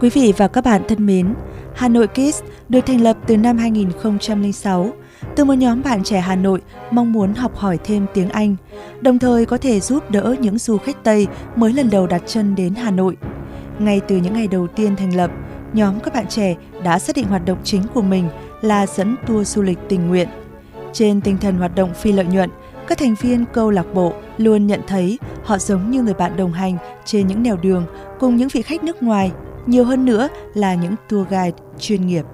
Quý vị và các bạn thân mến, Hà Nội Kids được thành lập từ năm 2006 từ một nhóm bạn trẻ Hà Nội mong muốn học hỏi thêm tiếng Anh, đồng thời có thể giúp đỡ những du khách Tây mới lần đầu đặt chân đến Hà Nội. Ngay từ những ngày đầu tiên thành lập, nhóm các bạn trẻ đã xác định hoạt động chính của mình là dẫn tour du lịch tình nguyện. Trên tinh thần hoạt động phi lợi nhuận, các thành viên câu lạc bộ luôn nhận thấy họ giống như người bạn đồng hành trên những nẻo đường cùng những vị khách nước ngoài, nhiều hơn nữa là những tour guide chuyên nghiệp.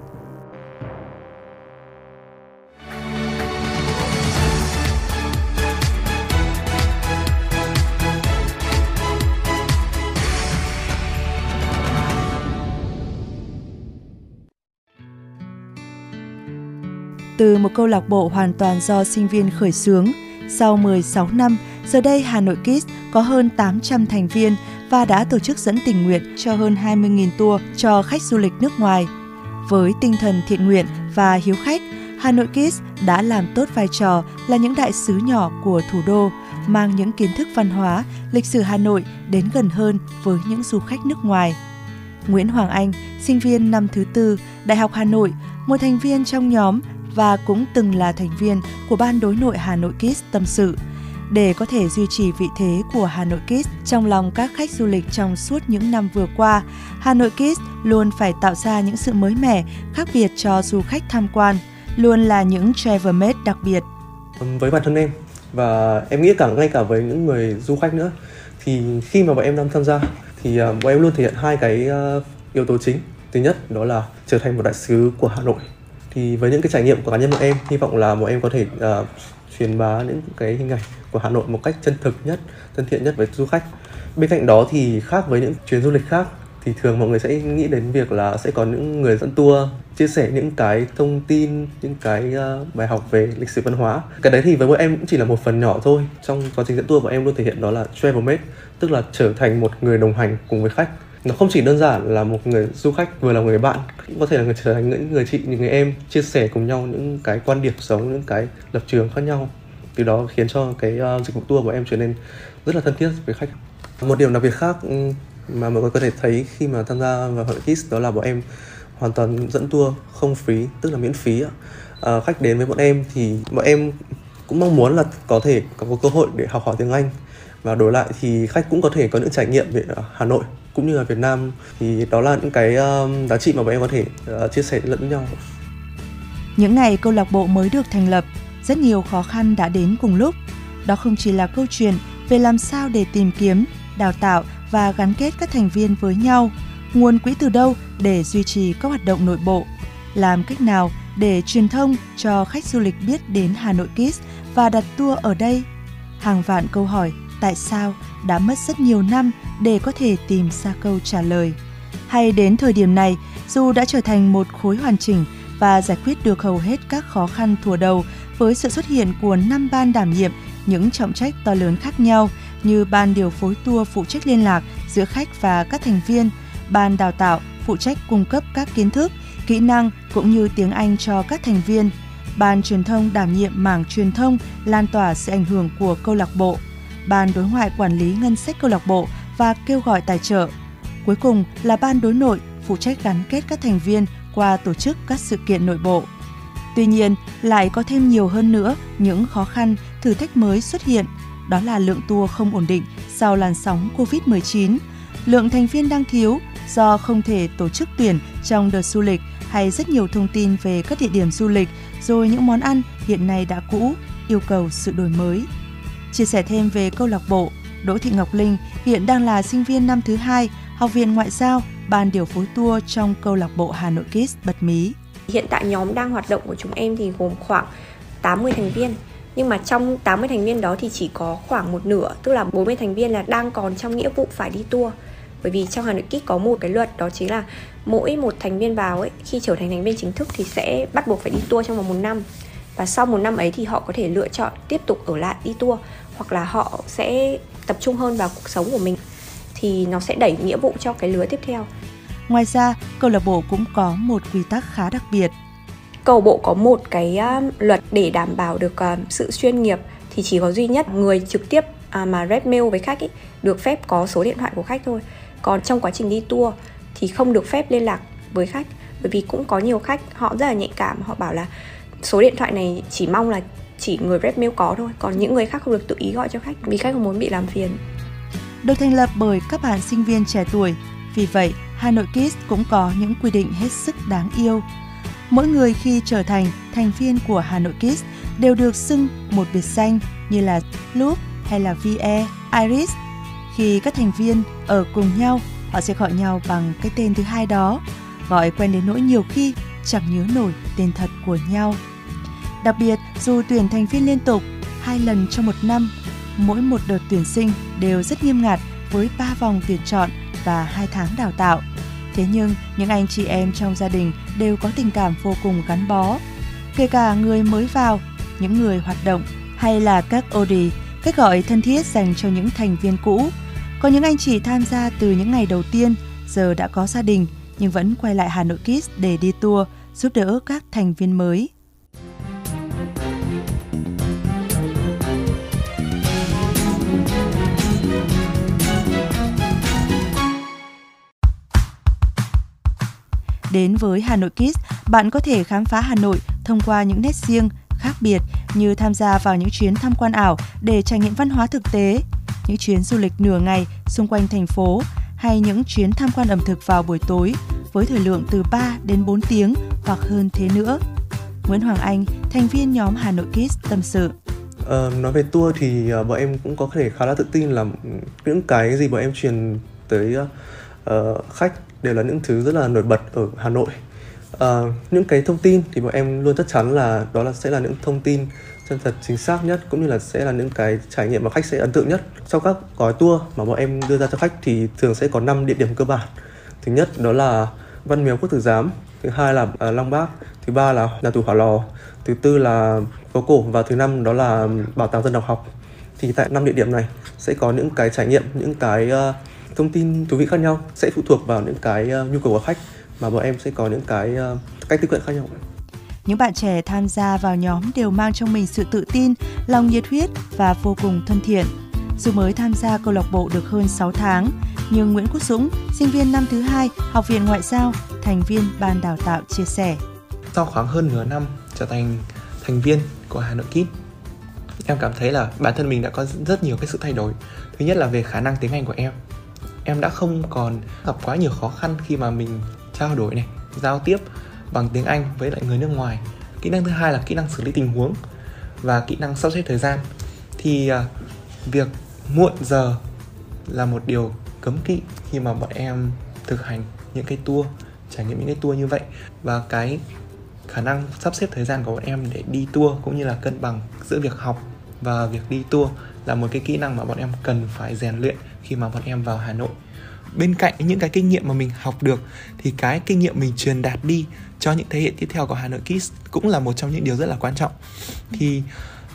Từ một câu lạc bộ hoàn toàn do sinh viên khởi xướng, sau 16 năm, giờ đây Hà Nội Kids có hơn 800 thành viên và đã tổ chức dẫn tình nguyện cho hơn 20.000 tour cho khách du lịch nước ngoài. Với tinh thần thiện nguyện và hiếu khách, Hà Nội Kids đã làm tốt vai trò là những đại sứ nhỏ của thủ đô, mang những kiến thức văn hóa, lịch sử Hà Nội đến gần hơn với những du khách nước ngoài. Nguyễn Hoàng Anh, sinh viên năm thứ tư, Đại học Hà Nội, một thành viên trong nhóm và cũng từng là thành viên của ban đối nội Hà Nội Kids tâm sự. Để có thể duy trì vị thế của Hà Nội Kids trong lòng các khách du lịch trong suốt những năm vừa qua, Hà Nội Kids luôn phải tạo ra những sự mới mẻ, khác biệt cho du khách tham quan, luôn là những travel made đặc biệt. với bản thân em và em nghĩ cả ngay cả với những người du khách nữa thì khi mà bọn em đang tham gia thì à, bọn em luôn thể hiện hai cái à, yếu tố chính. Thứ nhất đó là trở thành một đại sứ của Hà Nội thì với những cái trải nghiệm của cá nhân bọn em hy vọng là bọn em có thể uh, truyền bá những cái hình ảnh của Hà Nội một cách chân thực nhất thân thiện nhất với du khách. Bên cạnh đó thì khác với những chuyến du lịch khác thì thường mọi người sẽ nghĩ đến việc là sẽ có những người dẫn tour chia sẻ những cái thông tin những cái uh, bài học về lịch sử văn hóa. Cái đấy thì với bọn em cũng chỉ là một phần nhỏ thôi. Trong quá trình dẫn tour bọn em luôn thể hiện đó là travel mate tức là trở thành một người đồng hành cùng với khách nó không chỉ đơn giản là một người du khách vừa là người bạn cũng có thể là người trở thành những người chị những người em chia sẻ cùng nhau những cái quan điểm sống những cái lập trường khác nhau. Từ đó khiến cho cái uh, dịch vụ tour của em trở nên rất là thân thiết với khách. Một điểm đặc biệt khác ừ, mà mọi người có thể thấy khi mà tham gia vào hội Kids đó là bọn em hoàn toàn dẫn tour không phí tức là miễn phí ạ. À, khách đến với bọn em thì bọn em cũng mong muốn là có thể có, cơ hội để học hỏi tiếng Anh. Và đổi lại thì khách cũng có thể có những trải nghiệm về Hà Nội cũng như là Việt Nam thì đó là những cái um, giá trị mà bọn em có thể uh, chia sẻ lẫn nhau. Những ngày câu lạc bộ mới được thành lập, rất nhiều khó khăn đã đến cùng lúc. Đó không chỉ là câu chuyện về làm sao để tìm kiếm, đào tạo và gắn kết các thành viên với nhau, nguồn quỹ từ đâu để duy trì các hoạt động nội bộ, làm cách nào để truyền thông cho khách du lịch biết đến Hà Nội Kids và đặt tour ở đây. Hàng vạn câu hỏi tại sao đã mất rất nhiều năm để có thể tìm ra câu trả lời. Hay đến thời điểm này, dù đã trở thành một khối hoàn chỉnh và giải quyết được hầu hết các khó khăn thùa đầu với sự xuất hiện của năm ban đảm nhiệm những trọng trách to lớn khác nhau như ban điều phối tour phụ trách liên lạc giữa khách và các thành viên, ban đào tạo phụ trách cung cấp các kiến thức, kỹ năng cũng như tiếng Anh cho các thành viên, ban truyền thông đảm nhiệm mảng truyền thông lan tỏa sự ảnh hưởng của câu lạc bộ, ban đối ngoại quản lý ngân sách câu lạc bộ và kêu gọi tài trợ. Cuối cùng là ban đối nội phụ trách gắn kết các thành viên qua tổ chức các sự kiện nội bộ. Tuy nhiên, lại có thêm nhiều hơn nữa những khó khăn, thử thách mới xuất hiện, đó là lượng tour không ổn định sau làn sóng Covid-19, lượng thành viên đang thiếu do không thể tổ chức tuyển trong đợt du lịch hay rất nhiều thông tin về các địa điểm du lịch rồi những món ăn hiện nay đã cũ, yêu cầu sự đổi mới. Chia sẻ thêm về câu lạc bộ, Đỗ Thị Ngọc Linh hiện đang là sinh viên năm thứ hai, Học viện Ngoại giao, ban điều phối tour trong câu lạc bộ Hà Nội Kids bật mí. Hiện tại nhóm đang hoạt động của chúng em thì gồm khoảng 80 thành viên nhưng mà trong 80 thành viên đó thì chỉ có khoảng một nửa tức là 40 thành viên là đang còn trong nghĩa vụ phải đi tour. Bởi vì trong Hà Nội Kids có một cái luật đó chính là mỗi một thành viên vào ấy khi trở thành thành viên chính thức thì sẽ bắt buộc phải đi tour trong vòng một năm và sau một năm ấy thì họ có thể lựa chọn tiếp tục ở lại đi tour hoặc là họ sẽ tập trung hơn vào cuộc sống của mình thì nó sẽ đẩy nghĩa vụ cho cái lứa tiếp theo. Ngoài ra, câu lạc bộ cũng có một quy tắc khá đặc biệt. Câu bộ có một cái uh, luật để đảm bảo được uh, sự chuyên nghiệp thì chỉ có duy nhất người trực tiếp uh, mà rep mail với khách ấy, được phép có số điện thoại của khách thôi. Còn trong quá trình đi tour thì không được phép liên lạc với khách bởi vì cũng có nhiều khách họ rất là nhạy cảm họ bảo là số điện thoại này chỉ mong là chỉ người rep mail có thôi còn những người khác không được tự ý gọi cho khách vì khách không muốn bị làm phiền được thành lập bởi các bạn sinh viên trẻ tuổi vì vậy Hà Nội Kids cũng có những quy định hết sức đáng yêu mỗi người khi trở thành thành viên của Hà Nội Kids đều được xưng một biệt danh như là Loop hay là VE, Iris. Khi các thành viên ở cùng nhau, họ sẽ gọi nhau bằng cái tên thứ hai đó, gọi quen đến nỗi nhiều khi chẳng nhớ nổi tên thật của nhau. Đặc biệt, dù tuyển thành viên liên tục hai lần trong một năm, mỗi một đợt tuyển sinh đều rất nghiêm ngặt với 3 vòng tuyển chọn và 2 tháng đào tạo. Thế nhưng, những anh chị em trong gia đình đều có tình cảm vô cùng gắn bó. Kể cả người mới vào, những người hoạt động hay là các OD, cách gọi thân thiết dành cho những thành viên cũ. Có những anh chị tham gia từ những ngày đầu tiên, giờ đã có gia đình nhưng vẫn quay lại Hà Nội Kids để đi tour, giúp đỡ các thành viên mới. Đến với Hà Nội Kids, bạn có thể khám phá Hà Nội thông qua những nét riêng, khác biệt như tham gia vào những chuyến tham quan ảo để trải nghiệm văn hóa thực tế, những chuyến du lịch nửa ngày xung quanh thành phố hay những chuyến tham quan ẩm thực vào buổi tối với thời lượng từ 3 đến 4 tiếng hoặc hơn thế nữa. Nguyễn Hoàng Anh, thành viên nhóm Hà Nội Kids tâm sự. À, nói về tour thì ờ, bọn em cũng có thể khá là tự tin là những cái gì bọn em truyền tới uh, khách đều là những thứ rất là nổi bật ở Hà Nội. à, những cái thông tin thì bọn em luôn chắc chắn là đó là sẽ là những thông tin chân thật chính xác nhất cũng như là sẽ là những cái trải nghiệm mà khách sẽ ấn tượng nhất. Sau các gói tour mà bọn em đưa ra cho khách thì thường sẽ có 5 địa điểm cơ bản. Thứ nhất đó là văn miếu quốc tử giám thứ hai là à, uh, long bác thứ ba là nhà tù hỏa lò thứ tư là phố cổ và thứ năm đó là bảo tàng dân tộc học. Thì tại năm địa điểm này sẽ có những cái trải nghiệm những cái uh, thông tin thú vị khác nhau sẽ phụ thuộc vào những cái uh, nhu cầu của khách mà bọn em sẽ có những cái uh, cách tiếp cận khác nhau những bạn trẻ tham gia vào nhóm đều mang trong mình sự tự tin, lòng nhiệt huyết và vô cùng thân thiện. Dù mới tham gia câu lạc bộ được hơn 6 tháng, nhưng Nguyễn Quốc Dũng, sinh viên năm thứ hai, Học viện Ngoại giao, thành viên ban đào tạo chia sẻ. Sau khoảng hơn nửa năm trở thành thành viên của Hà Nội Kids, em cảm thấy là bản thân mình đã có rất nhiều cái sự thay đổi. Thứ nhất là về khả năng tiếng Anh của em. Em đã không còn gặp quá nhiều khó khăn khi mà mình trao đổi này, giao tiếp bằng tiếng Anh với lại người nước ngoài. Kỹ năng thứ hai là kỹ năng xử lý tình huống và kỹ năng sắp xếp thời gian. Thì à, việc muộn giờ là một điều cấm kỵ khi mà bọn em thực hành những cái tour trải nghiệm những cái tour như vậy và cái khả năng sắp xếp thời gian của bọn em để đi tour cũng như là cân bằng giữa việc học và việc đi tour là một cái kỹ năng mà bọn em cần phải rèn luyện khi mà bọn em vào Hà Nội. Bên cạnh những cái kinh nghiệm mà mình học được, thì cái kinh nghiệm mình truyền đạt đi cho những thế hệ tiếp theo của Hà Nội Kids cũng là một trong những điều rất là quan trọng. Thì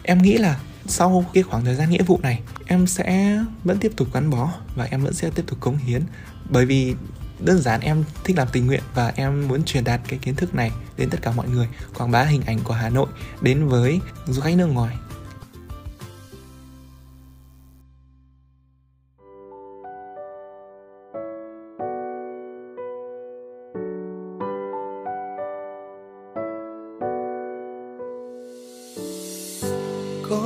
em nghĩ là sau cái khoảng thời gian nghĩa vụ này, em sẽ vẫn tiếp tục gắn bó và em vẫn sẽ tiếp tục cống hiến. Bởi vì đơn giản em thích làm tình nguyện và em muốn truyền đạt cái kiến thức này đến tất cả mọi người, quảng bá hình ảnh của Hà Nội đến với du khách nước ngoài.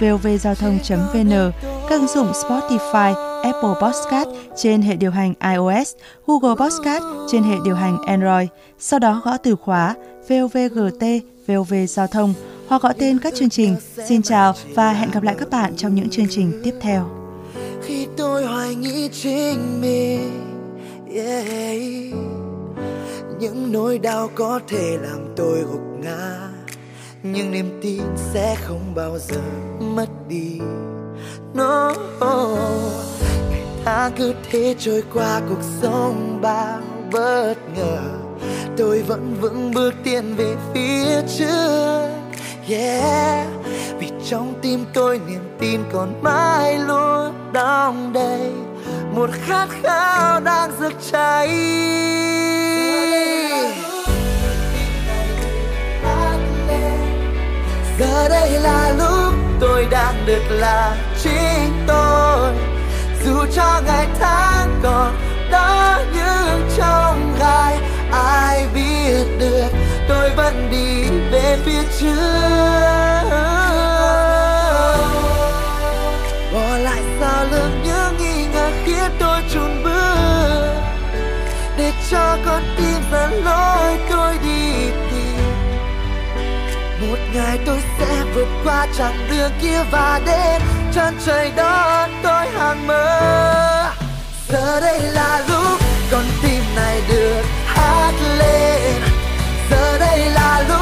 vovgiao thông.vn, các ứng dụng Spotify, Apple Podcast trên hệ điều hành iOS, Google Podcast trên hệ điều hành Android. Sau đó gõ từ khóa VOVGT, VOV Giao thông hoặc gọi tên các chương trình. Xin chào và hẹn gặp lại các bạn trong những chương trình tiếp theo. Khi tôi hoài nghĩ chính mình, yeah. những nỗi đau có thể làm tôi gục ngã, nhưng niềm tin sẽ không bao giờ mất đi. No, ngày tháng cứ thế trôi qua cuộc sống bao bất ngờ. Tôi vẫn vững bước tiến về phía trước. Yeah vì trong tim tôi niềm tin còn mãi luôn đong đầy. Một khát khao đang rực cháy. Giờ đây là lúc tôi đang được là chính tôi. Dù cho ngày tháng còn đó như trong gai, ai biết được tôi vẫn đi về phía trước. Bỏ lại sau lưng những nghi ngờ khiến tôi chùn bước. Để cho con tim dẫn lối tôi đi tìm. Một ngày tôi vượt qua chặng đường kia và đến chân trời đón tôi hàng mơ. Giờ đây là lúc con tim này được hát lên. Giờ đây là lúc